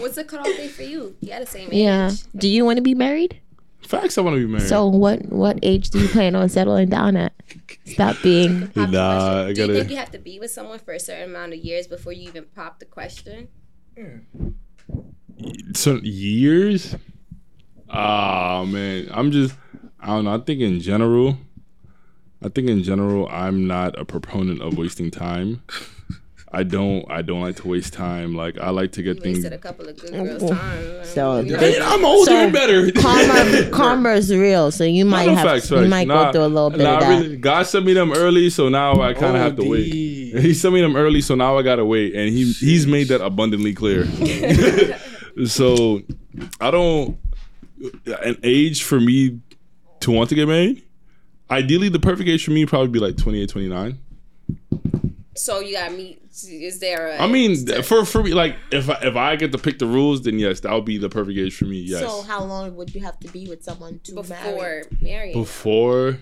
What's the cutoff date for you? You got the same age. Yeah. Do you want to be married? Facts. I want to be married. So what what age do you plan on settling down at? Stop being Pop the Nah, question. I Do you gotta- think you have to be with someone for a certain amount of years before you even pop the question? so years. Ah man, I'm just. I don't know. I think in general, I think in general, I'm not a proponent of wasting time. I don't. I don't like to waste time. Like I like to get things. Wasted a couple of good girls' time. so You know? they- I'm older So, and better. karma karma's real, so you might No, have facts, you facts. might Nah, go through a little bit nah, of that. really, God sent me them early, so now I kind of have to wait. He sent me them early, so now I gotta wait, and he he's made that abundantly clear. so I don't an age for me to want to get married. Ideally, the perfect age for me would probably be like 28, 29. So you got me. Is there a? I mean, for for me, like if I, if I get to pick the rules, then yes, that would be the perfect age for me. Yes. So how long would you have to be with someone to marry? before marrying. Before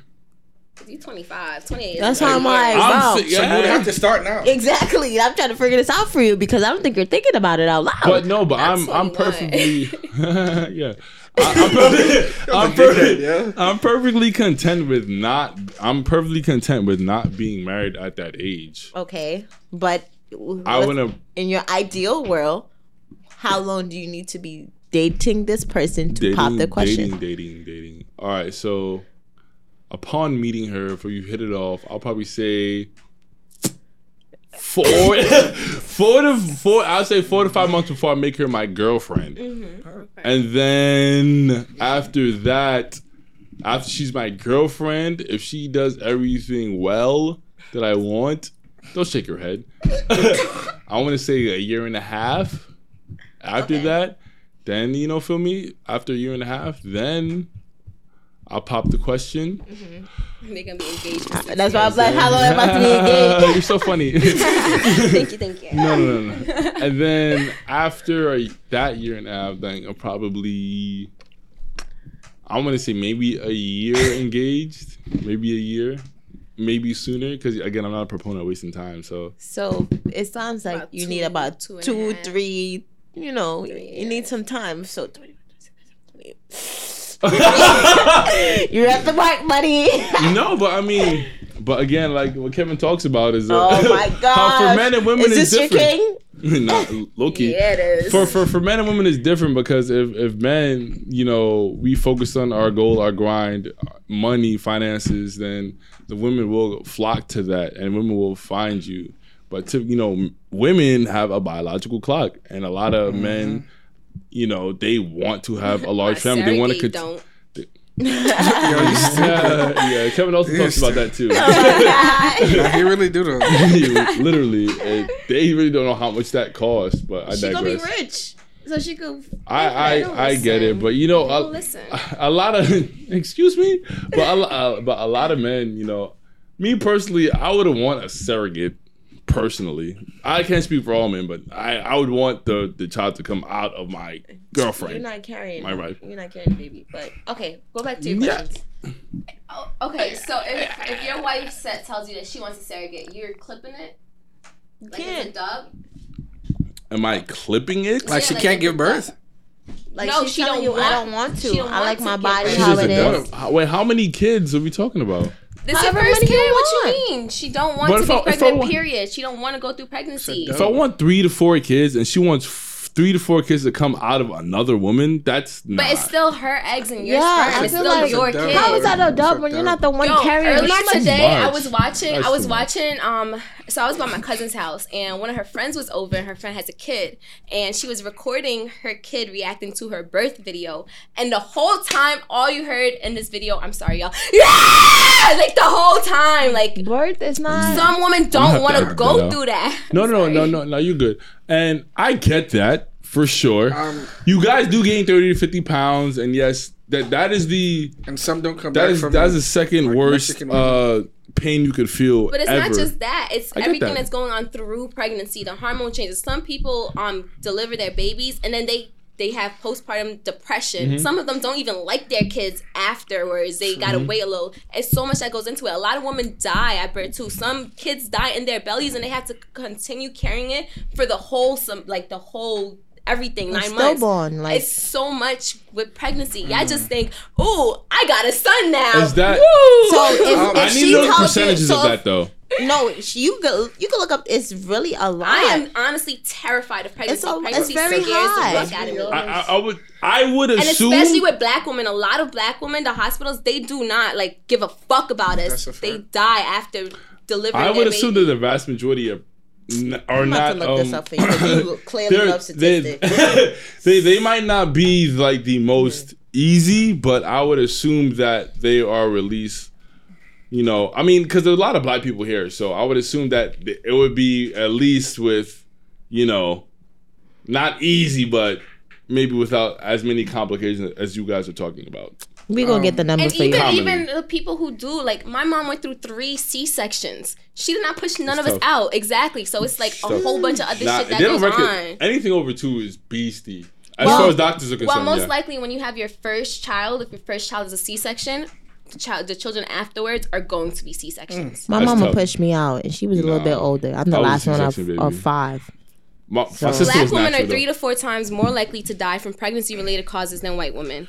You 25, 28. is That's how I'm like, I'm wow. So you would have to start now. Exactly. I'm trying to figure this out for you because I don't think you're thinking about it out loud. But no, but Not I'm I'm perfectly yeah. I, I'm, perfectly, I'm, perfect, yeah. I'm perfectly content with not. I'm perfectly content with not being married at that age. okay, but I want to in your ideal world, how long do you need to be dating this person to dating, pop the question? dating, dating, dating. All right, so upon meeting her, if you hit it off, I'll probably say four, four to four. I'll say four to five months before I make her my girlfriend, mm-hmm. and then after that, after she's my girlfriend, if she does everything well that I want, don't shake your head. I want to say a year and a half. After Okay. that, then you know, feel me. After a year and a half, then I'll pop the question. Mm-hmm. They're gonna be engaged. Ah, that's why I was like, how long am I to be engaged? You're so funny. thank you, thank you. no, no, no, no. And then after a, that year and a half, then I'll probably, I'm gonna say maybe a year engaged, maybe a year, maybe sooner. Because again, I'm not a proponent of wasting time. So So it sounds like About you two- need about two two, and a half. three. You know, Three you need some time. So. 20, You're at the mark, buddy. no, but I mean, but again, like what Kevin talks about is uh, Oh my god! how for men and women is is, this different. your king? Not low key. Yeah, it is. for for for men and women is different because if if men you know we focus on our goal our grind money finances then the women will flock to that and women will find you but to you know women have a biological clock and a lot of men you know they want to have a large family they want to Sergey cont- don't. yeah, yeah Kevin also talks about that too Nah, he really do though. literally and they really don't know how much that costs but I She gonna be rich, so she could. I don't I, I get it but you know a- listen. a lot of excuse me, but a, lo- uh, but a lot of men, you know, me personally, I would have want a surrogate. Personally, I can't speak for all men, but I, I would want the the child to come out of my girlfriend. You're not carrying. My wife. You're not carrying baby. But okay, go back to your Yeah. questions. Oh, okay, so if, if your wife set, tells you that she wants a surrogate, you're clipping it? Like it's a Can't. dub? Am I clipping it? Like Yeah, she like can't give it's birth. Like No, she's she don't you, I don't want to. don't I like my body how just it a is. dub. How- Wait, how many kids are we talking about? This is your first kid. you What you mean? She don't want But to be I- pregnant. want- period. She don't want to go through pregnancy. So If I want three to four kids and she wants f- three to four kids that come out of another woman, that's not. But it's still her eggs and your Yeah, sperm. I It's feel still like- your kid. dub. How is that a dub when you're not the one Yo, carrying? earlier That's too today, I was watching. That's I was watching. Um, so I was by my cousin's house, and one of her friends was over, and her friend has a kid, and she was recording her kid reacting to her birth video, and the whole time, all you heard in this video, I'm sorry, y'all, yeah, like the whole time, like Birth is not. some women don't want to edit that go through that. No, no, no, no, no, no. You're good, and I get that for sure. Um, you guys do gain thirty to fifty pounds, and yes, that that is the and some don't come that back is from. that's the second like worst uh, pain you could feel. But it's ever. not just that. It's I everything that. that's going on through pregnancy, the hormone changes. Some people um deliver their babies and then they they have postpartum depression. Mm-hmm. Some of them don't even like their kids afterwards. They gotta Mm-hmm. wait a little. It's so much that goes into it. A lot of women die at birth too. Some kids die in their bellies and they have to continue carrying it for the whole some like the whole everything, nine months. stillborn. Like it's so much with pregnancy. I just think, ooh, I got a son now. Is that- Woo! so if, Um, if I need those tells you, percentages so of that though. No, you go you can look up. It's really a lot. I am honestly terrified of pregnancy. It's a- it's very high. fuck out of me. I, I, I would I would And assume especially with black women, a lot of black women, the hospitals, they do not like give a fuck about us. They die after delivering. I their would assume baby. that the vast majority of n- are I'm not to look this um, up for you. 'cause You clearly they're- love they, statistics. they they might not be like the most easy, but I would assume that they are released. You know, I mean, because there's a lot of black people here, so I would assume that it would be at least with, you know, not easy, but maybe without as many complications as you guys are talking about. We gonna get the um, number And for even Commonly. even the people who do like my mom went through three C sections. She did not push none It's of us out exactly. So it's like a tough. whole bunch of other Nah, shit that they don't goes reckon on. anything over two is beastie. As Well- far as doctors are concerned, Well, most yeah. likely when you have your first child, if your first child is a C section, the child, the children afterwards are going to be C sections. My That's mama tough. pushed me out, and she was a little Nah. bit older. I'm the I last one of, of five. my, my So- sister Black women natural, are three though. to four times more likely to die from pregnancy related causes than white women.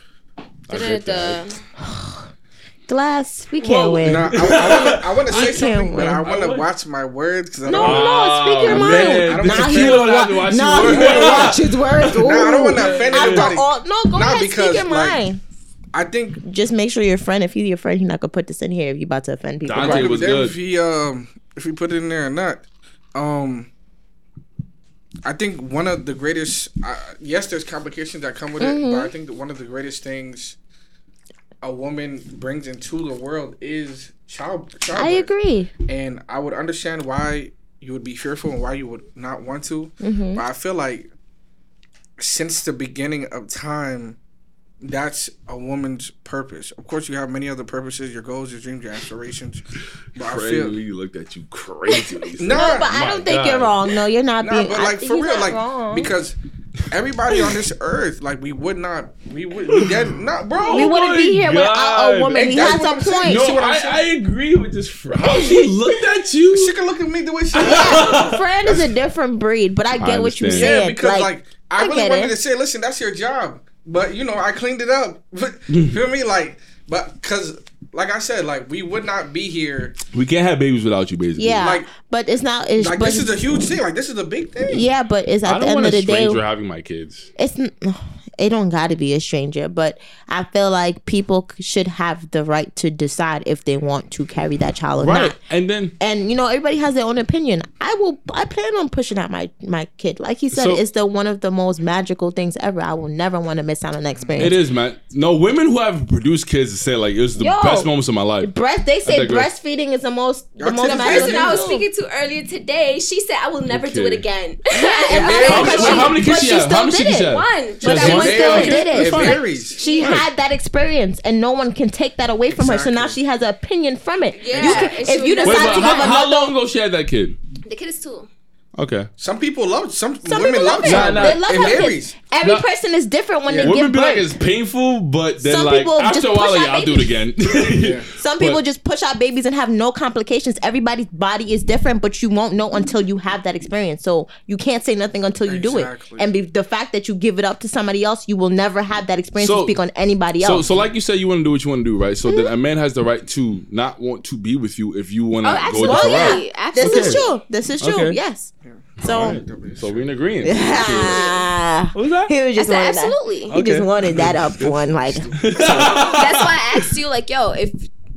Glass, we can't Well, win. Nah, I, I, I want to say can't something, but win. I I want to watch my words because I No, don't. no, speak your Oh, mind. man, I this don't is think you don't have to watch no, your you words. wanna watch his words. Nah, I don't want to offend anybody. all- no, go Nah, ahead, because, speak your like, mind. I think Just make sure your friend, if he's your friend, he's not gonna put this in here if you're about to offend people. Dante Right, was but good. If he um if he put it in there or not, um, I think one of the greatest. Uh, yes, there's complications that come with it, but I think that one of the greatest things a woman brings into the world is child. I agree. and I would understand why you would be fearful and why you would not want to. Mm-hmm. But I feel like since the beginning of time, that's a woman's purpose. Of course, you have many other purposes, your goals, your dreams, your aspirations. But I Crazy, feel he looked at you crazy. when he said No, that. But I don't think God. you're wrong. No, you're not no, being. but like think for real, like wrong. because everybody on this earth, like we would not, we would, we dead, not bro. we wouldn't be oh here without a God. woman. And He that's has what a I'm saying. point. No, see I'm I, agree with this. fr- How she looked at you? She can look at me the way she. Looked. Friend is a different breed, but I get what you're understand. saying. Yeah, because like, I, I really get wanted it. to say, listen, that's your job, but you know, I cleaned it up. Feel me? Like, but because, like I said, like we would not be here. We can't have babies without you, basically. yeah, like- but it's not. It's, Like but this is a huge thing. Like this is a big thing. yeah, but it's at the don't end want of a the day. stranger having my kids. It's n- it don't got to be a stranger, but I feel like people should have the right to decide if they want to carry that child or Right, not. and then and you know everybody has their own opinion i will i plan on pushing out my my kid like he said So- it's the one of the most magical things ever i will never want to miss out on that experience it is, man. No, women who have produced kids say like it was the Yo. best moments of my life. breast they say breastfeeding is the most the Y'all most take The magical person I was speaking to earlier today, she said, "I will never do it again." And varies. but she- how many kids but she she had? How still many did kids she it. had? One, She but has I one? Was It still did it. It varies. she had that experience and no one can take that away from her so now she has an opinion from it Yeah, you can, if you decide Wait, to but give how, how another long ago she had that kid? The kid is two. Okay. Some people love some, some women love love it. Nah, child. nah. They love it her varies. Every Nah. person is different when Yeah. they Women give be like birth. it's painful, but then Some like people after just a while, push like, out I'll do it again. Yeah. Some people But- just push out babies and have no complications. Everybody's body is different, but you won't know until you have that experience. So you can't say nothing until you do it. And be, the fact that you give it up to somebody else, you will never have that experience So- to speak on anybody So, else. so like you said, you want to do what you want to do, right? So then a mm-hmm. man has the right to not want to be with you if you want to Oh, go a absolutely. different yeah. route. Absolutely. this is true. This is true. Okay. Yes. So So we're in agreement. ah, What was that? he was just I said, wanted that. absolutely. He just wanted that up one like That's why I asked you, like, yo, if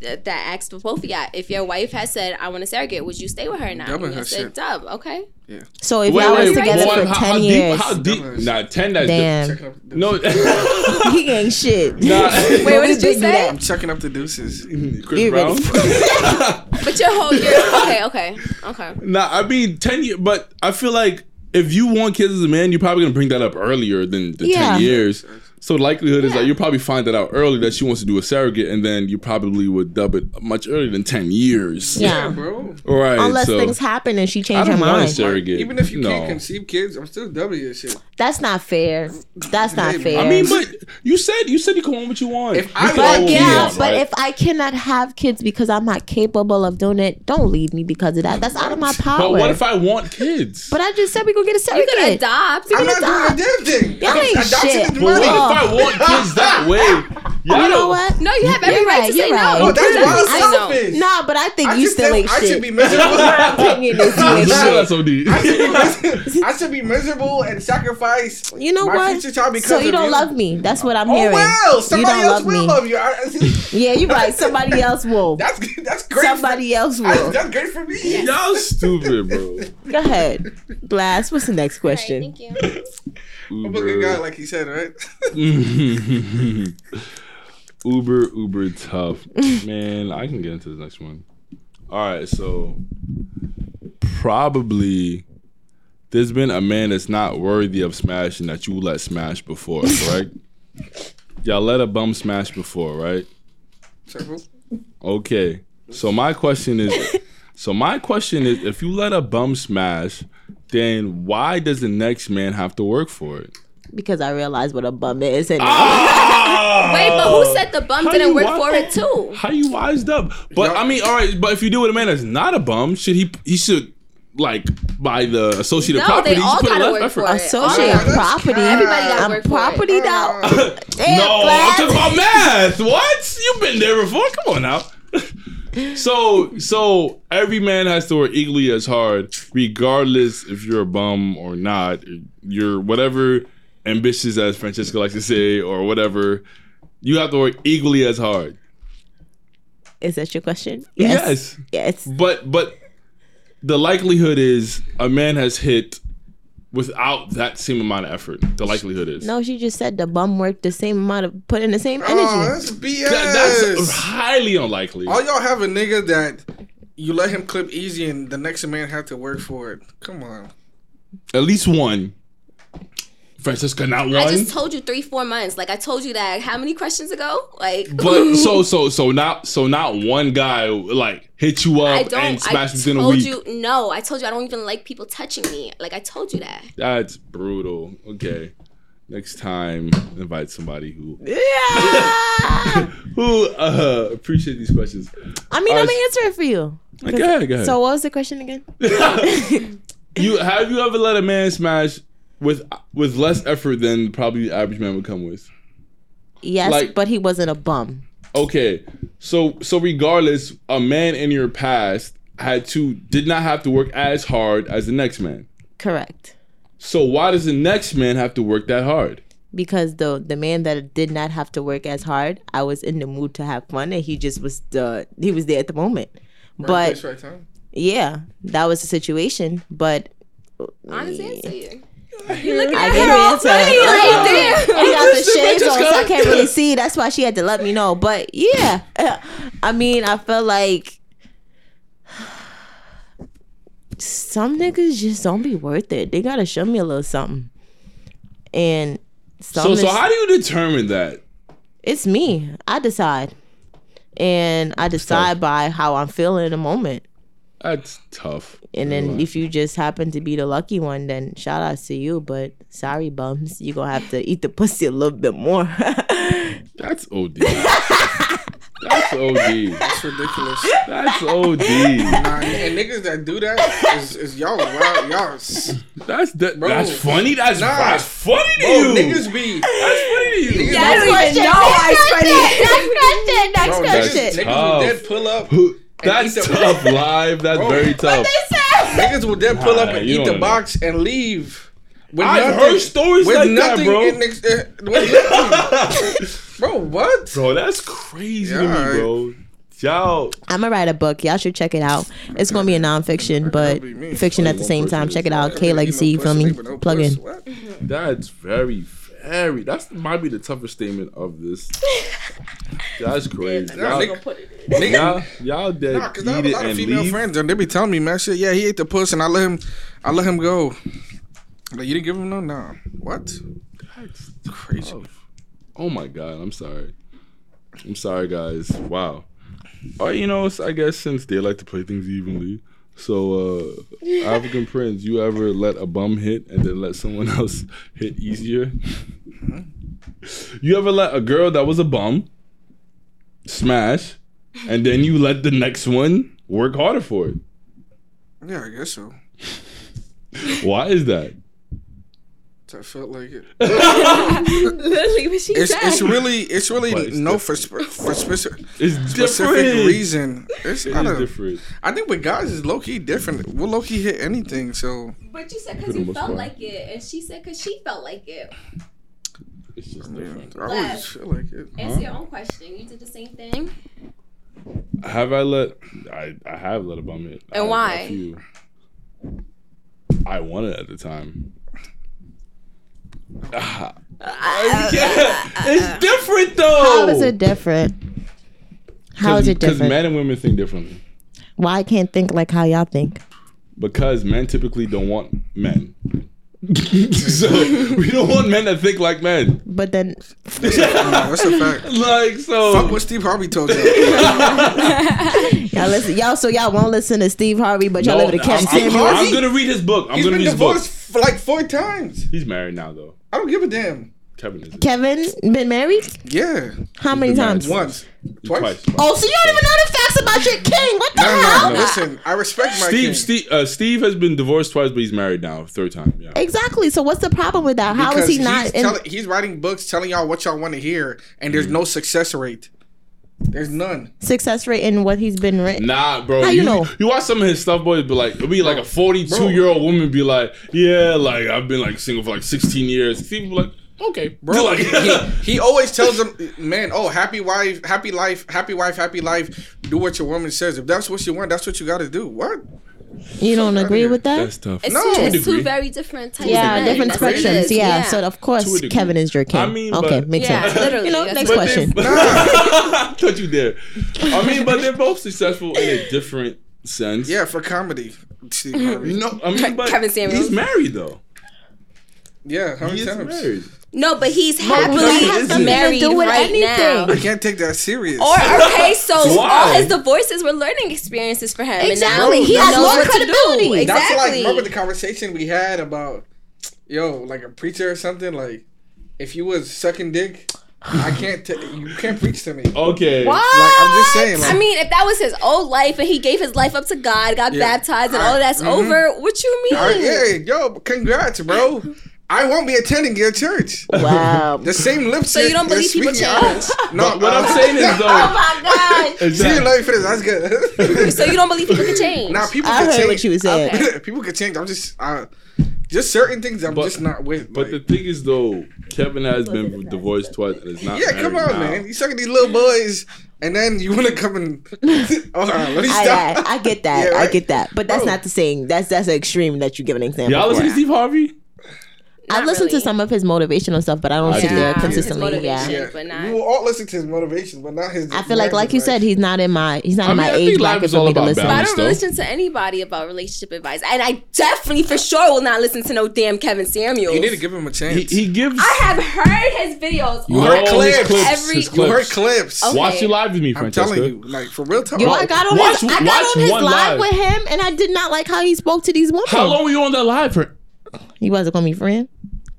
that that asked both of y'all, if your wife has said, "I want to surrogate," would you stay with her now? Double And you her said, shit. "Dub, okay." Yeah. So if Wait, y'all was together one, for how, ten how years, Deep, how deep? Nah, ten. That's damn, Checking up the No. he ain't shit. nah. Wait, what did you say? I'm checking up the deuces. Mm-hmm. Chris You Brown. But your whole year, okay, okay, okay. Nah, I mean ten years, but I feel like if you want kids as a man, you're probably gonna bring that up earlier than the Yeah. ten years. So the likelihood is that you'll probably find that out early that she wants to do a surrogate, and then you probably would dub it much earlier than ten years. Yeah. Yeah, bro. Right. Unless so things happen and she I changed her don't want a mind. surrogate. Even if you no. can't conceive kids, I'm still W your shit. That's not fair. That's not Maybe. fair. I mean, but you said you said you can want what you want. If I You can want want But what you yeah, want, but right? if I cannot have kids because I'm not capable of doing it, don't leave me because of that. That's out of my power. but what if I want kids? But I just said we gonna get a You surrogate. could adopt. I'm not adopt. doing a damn thing. Y'all ain't Adoption shit. is money. What if I want kids that way? Y'all you know don't- what? No, you have every You're right, right, to say you're right. no. Oh, that's Exactly. wild I know. selfish. Nah, but I think I you still think ain't I shit. should be miserable. My opinion is you ain't That's shit. OD. I should, be mis- I should be miserable and sacrifice. You know my what? future child because So you of don't you. love me. That's what I'm Oh hearing. well, somebody else love will me. love you. I, Yeah, you're right. Somebody else will. that's that's great. Somebody else for, I, will. that's great for me. Y'all stupid, bro. Go ahead. Glass, what's the next question? thank you. I'm a good guy, like he said, right? Uber, Uber tough. Man, I can get into the next one. All right, so probably there's been a man that's not worthy of smashing that you let smash before, right? Y'all let a bum smash before, right? Circle. Okay. So my question is so my question is if you let a bum smash, then why does the next man have to work for it? Because I realize what a bum is. And ah! Wait, but who said the bum How didn't work wi- for it too? How you wised up? But Yup. I mean, all right. But if you do with a man that's not a bum, should he? He should like by the associated No, property. they he all should put a gotta work effort. for it. associate All that's property. Everybody gotta work for it. property now. Damn, no, Glass. I'm talking about math. What? You've been there before. Come on now. so, so every man has to work equally as hard, regardless if you're a bum or not. You're whatever ambitious as Francesca likes to say, or whatever. You have to work equally as hard. Is that your question? Yes. Yes. But but the likelihood is a man has hit without that same amount of effort. The likelihood is No, she just said the bum worked the same amount of put in the same energy. Oh, energy. that's BS. That- that's highly unlikely. All y'all have a nigga that you let him clip easy and the next man had to work for it. Come on. At least one. Francesca, not one. I just told you three, four months. Like I told you that how many questions ago? Like but so so so not so not one guy like hit you up. I up don't. and I smash within a told week. you no. I told you I don't even like people touching me. Like I told you that. That's brutal. Okay. Next time, invite somebody who Yeah. who uh appreciate these questions. I mean, All I'm gonna answer it for you. Go ahead, go ahead. So what was the question again? you have you ever let a man smash with with less effort than probably the average man would come with? Yes, Like- but he wasn't a bum. Okay, so so regardless, a man in your past had to did not have to work as hard as the next man. Correct. So why does the next man have to work that hard? Because the the man that did not have to work as hard, I was in the mood to have fun, and he just was the he was there at the moment. Right But place, right time. yeah, that was the situation. But Honest answer. You. I gave an answer. Right there. I got the shades on, so I can't really see. That's why she had to let me know. But yeah, I mean, I felt like some niggas just don't be worth it. They gotta show me a little something. And some So so how do you determine that? it's me. I decide, and I decide by how I'm feeling in the moment. That's tough. And then if you just happen to be the lucky one, then shout out to you. But sorry, bums, you gonna have to eat the pussy a little bit more. That's OD. That's OD. That's ridiculous. That's OD. Nah, and, and niggas that do that is, is y'all wild. Y'all, That's that, Bro. that's funny. That's Nah. that's funny to bro, you. niggas be. that's funny to you. Niggas I don't be- even know why it's funny. Next question. Next Bro, question. niggas, niggas tough. will dead pull up. Who- That's eat the- tough live. That's Bro. very tough. Niggas will then pull up Nah, and you eat the don't box and leave. With I've heard stories with like that, nothing bro. in next, uh, with nothing. bro, what? Bro, that's crazy to Yeah. me, bro. Y'all, I'm gonna write a book. Y'all should check it out. It's gonna be a nonfiction, but fiction at the same time. Check it out. K Legacy. You feel me? Plug in. that's very, very. That's might be the toughest statement of this. That's crazy. Nah, Y'all, nigga, y'all, y'all dead. Nah, cause I have eat a it lot of and female leave. friends and they be telling me, man, shit, yeah, he ate the puss and I let him, I let him go. Like you didn't give him no, nah. What? That's Crazy. tough. Oh my god, I'm sorry. I'm sorry, guys. Wow. All right, you know, I guess since they like to play things evenly, so uh African Prince, you ever let a bum hit and then let someone else hit easier? You ever let a girl that was a bum smash, and then you let the next one work harder for it? Yeah, I guess so. Why is that? I felt like it. Literally what she It's said. it's really it's really But it's no for sp- for specific It's specific different. reason. It's It I is don't. different. I think with guys it's low key different. We'll low key hit anything. So but you said because you felt part. like it, and she said because she felt like it. It's just yeah, different. I always feel like it. Answer your own question. You did the same thing. Have I let? I I have let a bum hit. And have why? I won it at the time. Ah. Yeah, it's uh, uh, uh, different though. How is it different? How is it different? Because men and women think differently. Why I can't think like how y'all think? Because men typically don't want men. so we don't want men that think like men. But then No, that's a fact. Like so. Fuck what Steve Harvey told you. y'all listen, y'all so y'all won't listen to Steve Harvey, but y'all No, live to I'm, Kevin I'm- I'm gonna read his book. I'm He's gonna been read his book. divorced for like four times. He's married now though. I don't give a damn. Kevin is Kevin been married? Yeah, How many times? once, twice. twice. Oh, so you don't even know the facts about your king. What the No, hell? no, no. Listen, I respect my Steve, king. Steve, uh, Steve has been divorced twice, but he's married now, third time. Yeah. Exactly. So what's the problem with that? How is because he not He's, in telling- he's writing books telling y'all what y'all want to hear, and there's no success rate. There's none. success rate in what he's been written? Nah, bro. How you know? You watch some of his stuff, boys. Be like, it'll be like a forty-two year old woman be like, yeah, like I've been like single for like sixteen years. Steve be like, okay, Bro, Like, he, he always tells them, man, oh, happy wife, happy life, happy wife, happy life. Do what your woman says. If that's what you want, that's what you got to do. What? You don't agree here. with that? that's tough. It's, No. two, it's two very different types yeah, of men. different That's what spectrums. is. Yeah. So of course. Kevin is your king. I mean, okay, but- makes Yeah, sense. literally. You know, next what- But question. they- Touch you there. I mean, but they're both successful in a different sense. Yeah, for comedy. Steve Harvey. Mm-hmm. You I mean, but Kevin Samuels. he's married though. Yeah, how He many is times? married. No, but he's but that has happily nothing to married do with right anything. now. I can't take that serious. Or okay, so Why? all his divorces were learning experiences for him. And now Exactly. he He has more what to do. credibility. That's like Exactly. remember the conversation we had about yo, like a preacher or something. Like if you was sucking dick, I can't. T- you can't preach to me. Okay. What? Like I'm just saying. Like, I mean, if that was his old life and he gave his life up to God, got Yeah. baptized, and I- all of that's mhm. over, what you mean? all right, yeah, yo, congrats, bro. I won't be attending your church. Wow. The same lipstick. So you don't believe people speaking change? No, But what I'm saying is though, Oh my God! is See, that- let me finish. That's good. so you don't believe people can change? now people I can heard change. what you were saying. Okay. people can change. I'm just, uh, just certain things. I'm But- just not with. But like- the thing is, though, Kevin has been divorced twice and is not. yeah, come on, now. man. You sucking these little boys, and then you want to come and. oh, let me I, stop. I, I get that. Yeah, I get that. But that's Bro. not the saying. That's that's an extreme that you give an example. Y'all listen to Steve Harvey? I Not listen to some of his motivational stuff, but I don't I sit do. there Yeah, consistently. Yeah. yeah, but not- we will all listen to his motivation, but not his. I feel like, like you said, he's not in my he's not I in mean, my I think age life bracket is for all me to about listen. But I don't though. listen to anybody about relationship advice, and I definitely, for sure, will not listen to no damn Kevin Samuels. you need to give him a chance. He, he gives. I have heard his videos. you on heard his clips. clips. Every- his you clips. heard clips. Okay. Watch your live with me, I'm telling you, like for real time. Yo, I got on Watch- his, I got on his live live. with him, and I did not like how he spoke to these women. How long were you on that live for? He wasn't gonna be friend.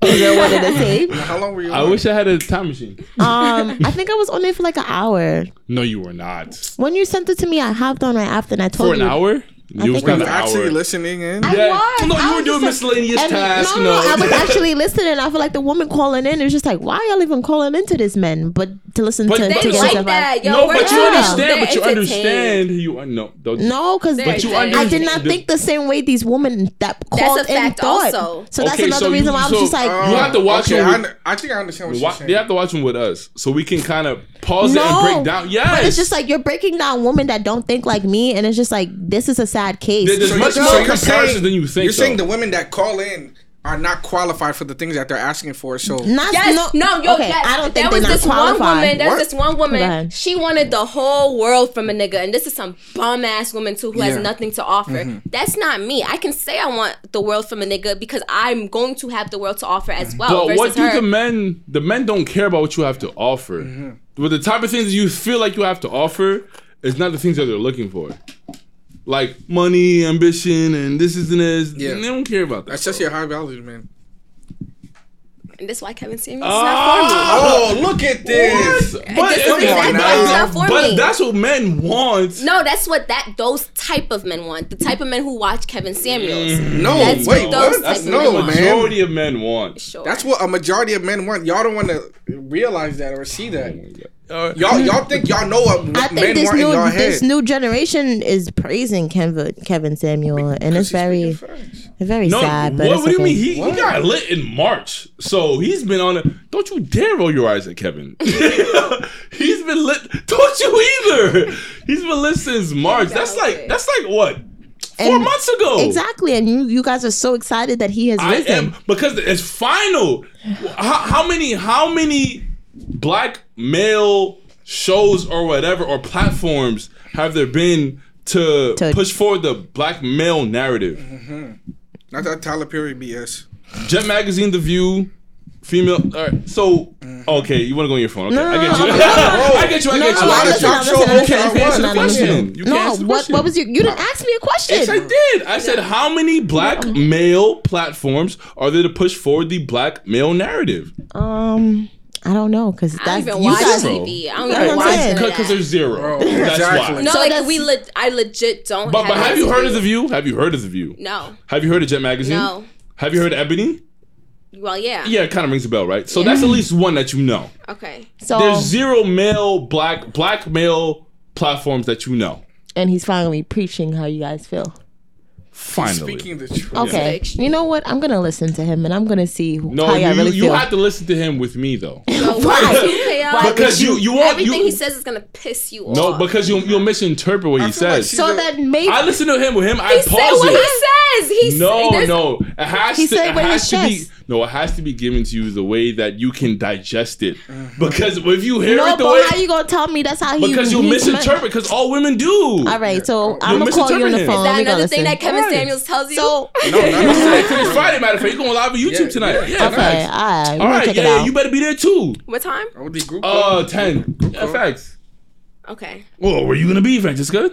Was there one of the same? How long were you? I on? wish I had a time machine. Um, I think I was on there for like an hour. No, you were not. When you sent it to me, I hopped on right after, and I told you. For an you. hour? You was think I on You an actually hour. listening in? I Yeah. was. No, I you were doing just like- miscellaneous and- tasks. No, you no. I was actually listening. I feel like the woman calling in is just like, why y'all even calling into this men? But to listen But to they They to like that. Yo, no, but you chill. understand. They're But you understand. You no. Don't, No, because They're But you entertained. I did not think the same way these women that That's called a fact in thought. also. So that's Okay, another so reason why I was so- just like, Oh, You have to watch okay, it I, with- under- I think I understand what you're saying. they have to watch them with us, so we can kind of pause it and break down. Yes, but it's just like you're breaking down women that don't think like me, and it's just like this is a sad case. There's So much you're- more so comparisons saying- than you think. You're saying the women that call in are not qualified for the things that they're asking for. So Not, Yes, no, yo, okay, yes. I don't there think was they're not this one woman. There What? was this one woman. She wanted the whole world from a nigga, and this is some bum ass woman too who has nothing to offer. Mm-hmm. That's not me. I can say I want the world from a nigga because I'm going to have the world to offer as well. But what do her. the men? The men don't care about what you have to offer. Mm-hmm. But the type of things you feel like you have to offer is not the things that they're looking for. Like money, ambition, and this isn't this. Yeah. They don't care about that. that's just your high values, man. and that's why Kevin Samuels is not for me. Ah, Oh, look at this. But, This is okay, exactly but- why it's not for but me. that's what men want. No, that's what that those type of men want. The type of men who watch Kevin Samuels. No, That's wait, what those what? type of no, men the man. majority of men want. Sure. That's what a majority of men want. Y'all don't want to realize that or see that. Uh, Y'all, y'all think y'all know what I men think this want in new y'all this head. new generation is praising Kevin Kevin Samuel, and it's very very No, sad. But what, it's what do you okay. mean? He, he got lit in March, so he's been on it. Don't you dare roll your eyes at Kevin. he's been lit. Don't you either. He's been lit since March. That's like that's like what four And- months ago. Exactly, and you you guys are so excited that he has I risen. am because it's final. How, how many how many black male shows or whatever or platforms have there been to, To- push forward the black male narrative? Not that Tyler Perry BS. Jet Magazine, The View, female. All right, so okay, you want to go on your phone? Okay, No, I get you. no, no, I get you. I get no, you. A lot of listen, talk listen, show listen, hosts You can't answer the question. You no, what question. what was your? You didn't ask me a question. Yes, I did. I said, how many black male platforms are there to push forward the black male narrative? Um, I don't know because I that's don't even you watch guys. TV. I don't That's even what watch I'm saying. Because there's zero. Bro, That's exactly. why. No, So like that's- we, le- I legit don't. But, have but have you heard of The View? Have you heard of The View? No, Have you heard of Jet Magazine? no. Have you heard of Ebony? Well, yeah. Yeah, it kind of rings a bell, right? So Yeah. that's at least one that you know. Okay. So There's zero male black black male platforms that you know. and he's finally preaching how you guys feel. Finally. Speaking the truth. Okay, extreme. you know what? I'm gonna listen to him and I'm gonna see who, No, how you, y'all really you feel. have to listen to him with me though. So oh, Why? why? Okay, y'all? Uh, because you you want Everything you he says is gonna piss you no off. No, because you you'll misinterpret what he feel like says. she- so that maybe I listen to him with him. I he said pause what it. he says. He No, there's- no. It has He to. said It with has his to be. Chest. No, it has to be given to you the way that you can digest it. Because if you hear no, it the but way, how you gonna tell me that's how he? because you he- misinterpret. Because all women do. All right, so I'm gonna call you on the misinterpreting. phone. Is that another thing listen. that Kevin Alright. Samuels tells you? So No, no, no. Friday, matter of fact, you going live on YouTube Yeah, tonight? yeah. Yeah, okay, facts. all right, All we'll right, check it yeah, you better be there too. what time? Oh, Uh, ten. Yeah, facts. Okay. Well, where are you gonna be, Francesca?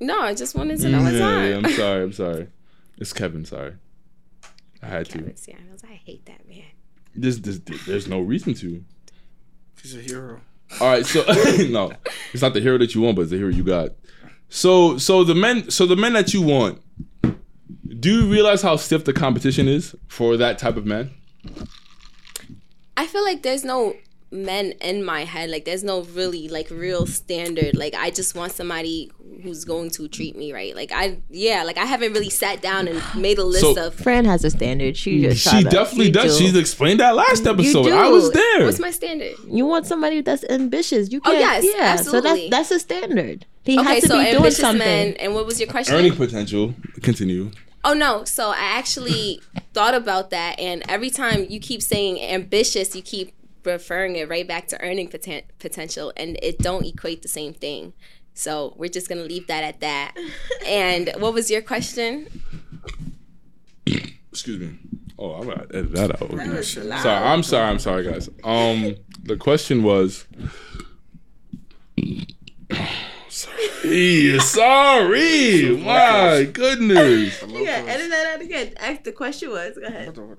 No, I just wanted to know what Yeah, time. yeah, I'm sorry. I'm sorry. It's Kevin. Sorry. I had to. Kevin Samuels, I hate that man. This, this, there's no reason to. He's a hero. All right, so no, it's not the hero that you want, but it's the hero you got. So, so the men, so the men that you want, do you realize how stiff the competition is for that type of man? I feel like there's no men in my head. Like there's no really like real standard. Like I just want somebody who's going to treat me right. Like I yeah, like I haven't really sat down and made a list So- of Fran has a standard. She just She definitely does. do. She's explained that last episode. I was there. what's my standard? You want somebody that's ambitious. You Oh, can't. yes, yeah. absolutely. So that's that's a standard. He Okay, has to so be doing ambitious something. men. And what was your question? Earning potential. Continue. Oh no, so I actually thought about that and every time you keep saying ambitious, you keep referring it right back to earning poten- potential and it don't equate the same thing. So we're just going to leave that at that. And what was your question? Excuse me. Oh, I'm gonna edit that out. sorry, I'm sorry. I'm sorry, guys. Um, the question was. Sorry, sorry. My goodness. Yeah, edit that out again. Ask the question was. Go ahead. What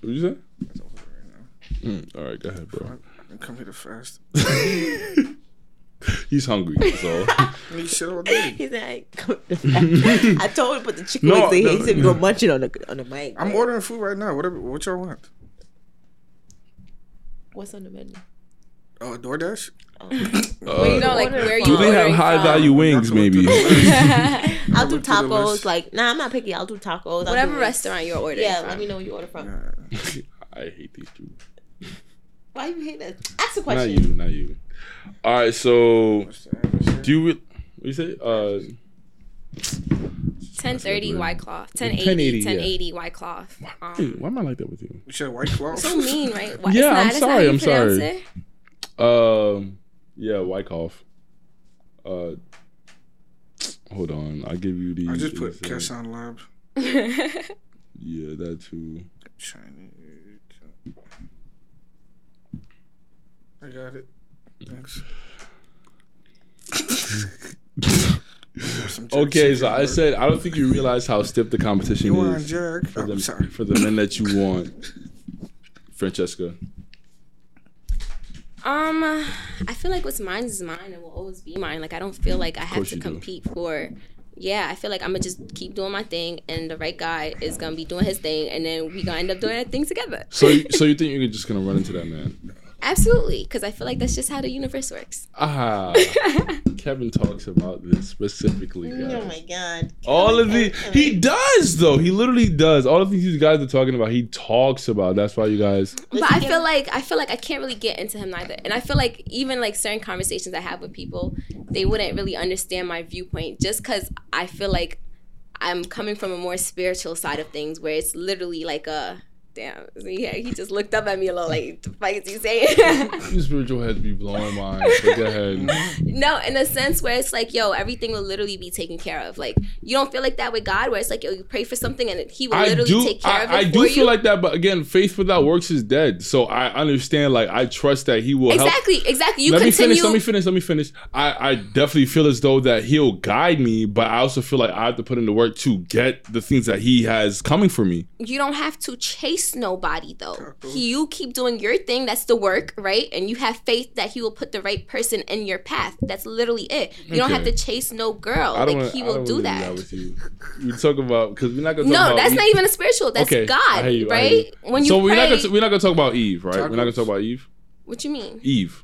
did you say? Mm, all right, go ahead, bro. Come here to fast. He's hungry, so. You shit all day. He's like, I told him to put the chicken No, wings in. no, he said we no. gonna munch it on the on the mic. I'm ordering food right now. Whatever, what y'all want? What's on the menu? Oh, DoorDash. Uh, you know, like where you do they have high from? value wings? Maybe. I'll do look through the tacos. Like, nah, I'm not picky. I'll do tacos. I'll do Whatever restaurant you're ordering Yeah, from. let me know where you order from. I hate these two. Why you hate that? Ask a question. Not you, not you. All right, so do you? re- What you say? Uh, 1030 good. White Cloth. 1080, 1080, 1080, yeah. White Cloth. Hey, Um, why am I like that with you? You said white claw. so mean, right? Why- Yeah, I'm that's sorry, I'm sorry. it? Um, yeah, Wyckoff. Uh, hold on, I'll give you the. I just put Kesson Lab. Yeah, that too. Chinese. I got it. Thanks. Okay, so I said I don't think you realize how stiff the competition you want is jerk? for I'm the sorry. for the men that you want. Francesca, Um, I feel like what's mine is mine and will always be mine. Like I don't feel like I have to you do. compete for. Yeah, I feel like I'm gonna just keep doing my thing, and the right guy is gonna be doing his thing, and then we gonna end up doing our thing together. so so you think you're just gonna run into that man? Absolutely, because I feel like that's just how the universe works. Ah, Kevin talks about this specifically, guys. Oh my god. All of the he does though. He literally does. All of these guys are talking about, he talks about. That's why you guys. But I feel like I feel like I can't really get into him neither, and I feel like even like certain conversations I have with people, they wouldn't really understand my viewpoint just because I feel like I'm coming from a more spiritual side of things, where it's literally like a damn. Yeah, he just looked up at me a little like, "The fuck is he saying?" Your spiritual heads be blowing mine. But go ahead. no, in a sense where it's like, yo, everything will literally be taken care of. Like you don't feel like that with God, where it's like, yo, you pray for something and he will I literally do. take care of it I, I do you. feel like that, but again, faith without works is dead. So I understand. Like I trust that he will help. exactly, exactly. You let me finish. Let me finish. Let me finish. I, I definitely feel as though that he'll guide me, but I also feel like I have to put in the work to get the things that he has coming for me. you don't have to chase nobody though. He, you keep doing your thing. That's the work, right? And you have faith that he will put the right person in your path. That's literally it. You don't have to chase no girl. I don't. Like wanna- he I will don't do wanna that. with you. We talk about because we're not gonna. Talk No, about that's Eve. not even a spiritual. That's Okay, I God, hear you, I hear right? you. When you so pray, we're not gonna we're not gonna talk about Eve, right? We're not gonna talk about Eve. what you mean? Eve.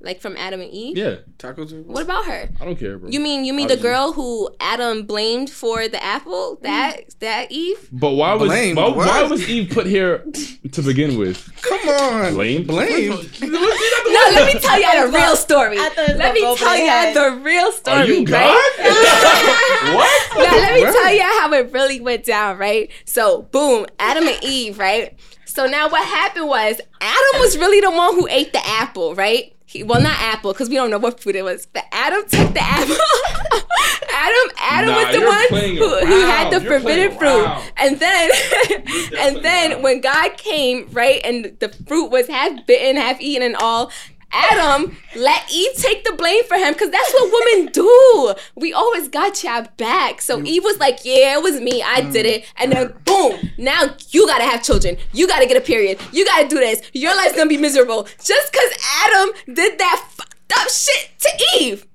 Like from Adam and Eve? Yeah, Tacos. are- What about her? I don't care, bro. You mean you mean I the girl who Adam blamed for the apple? That that Eve? But why was Blamed, why, why what? was Eve put here to begin with? Come on. Blame, Blame. No, let me tell y'all the real story. I thought it was Let me gonna tell over y'all their the real story, Are you right? What? Now let me What? tell you how it really went down, right? So boom, Adam and Eve, right? So now what happened was Adam was really the one who ate the apple, right? He, well, not apple because we don't know what fruit it was, but Adam took the apple. Adam, Adam Nah, was the one who, who had the. You're forbidden fruit, and then, and then around. when God came, right, and the fruit was half bitten, half eaten, and all. Adam let Eve take the blame for him because that's what women do. We always got y'all back. So Eve was like, Yeah, it was me. I mm. did it. And then boom, now you gotta have children. You gotta get a period. You gotta do this. Your life's gonna be miserable. Just because Adam did that fucked up shit to Eve.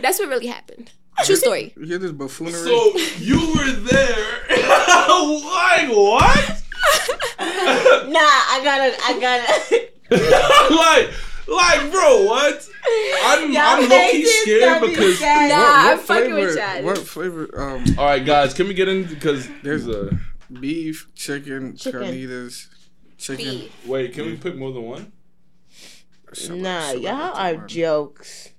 That's what really happened. True story. You hear this buffoonery? So you were there? like what? Nah, I gotta, I gotta. like, like, bro, what? I'm, Y'all I'm low key scared gonna be because. sad. Nah, what, I'm what fucking flavor? with y'all. What flavor? Um, All right, guys, can we get in because There's- there's a beef, chicken, Chicken. carnitas, chicken. Beef. wait. Can we put more than one? Nah, y'all are jokes.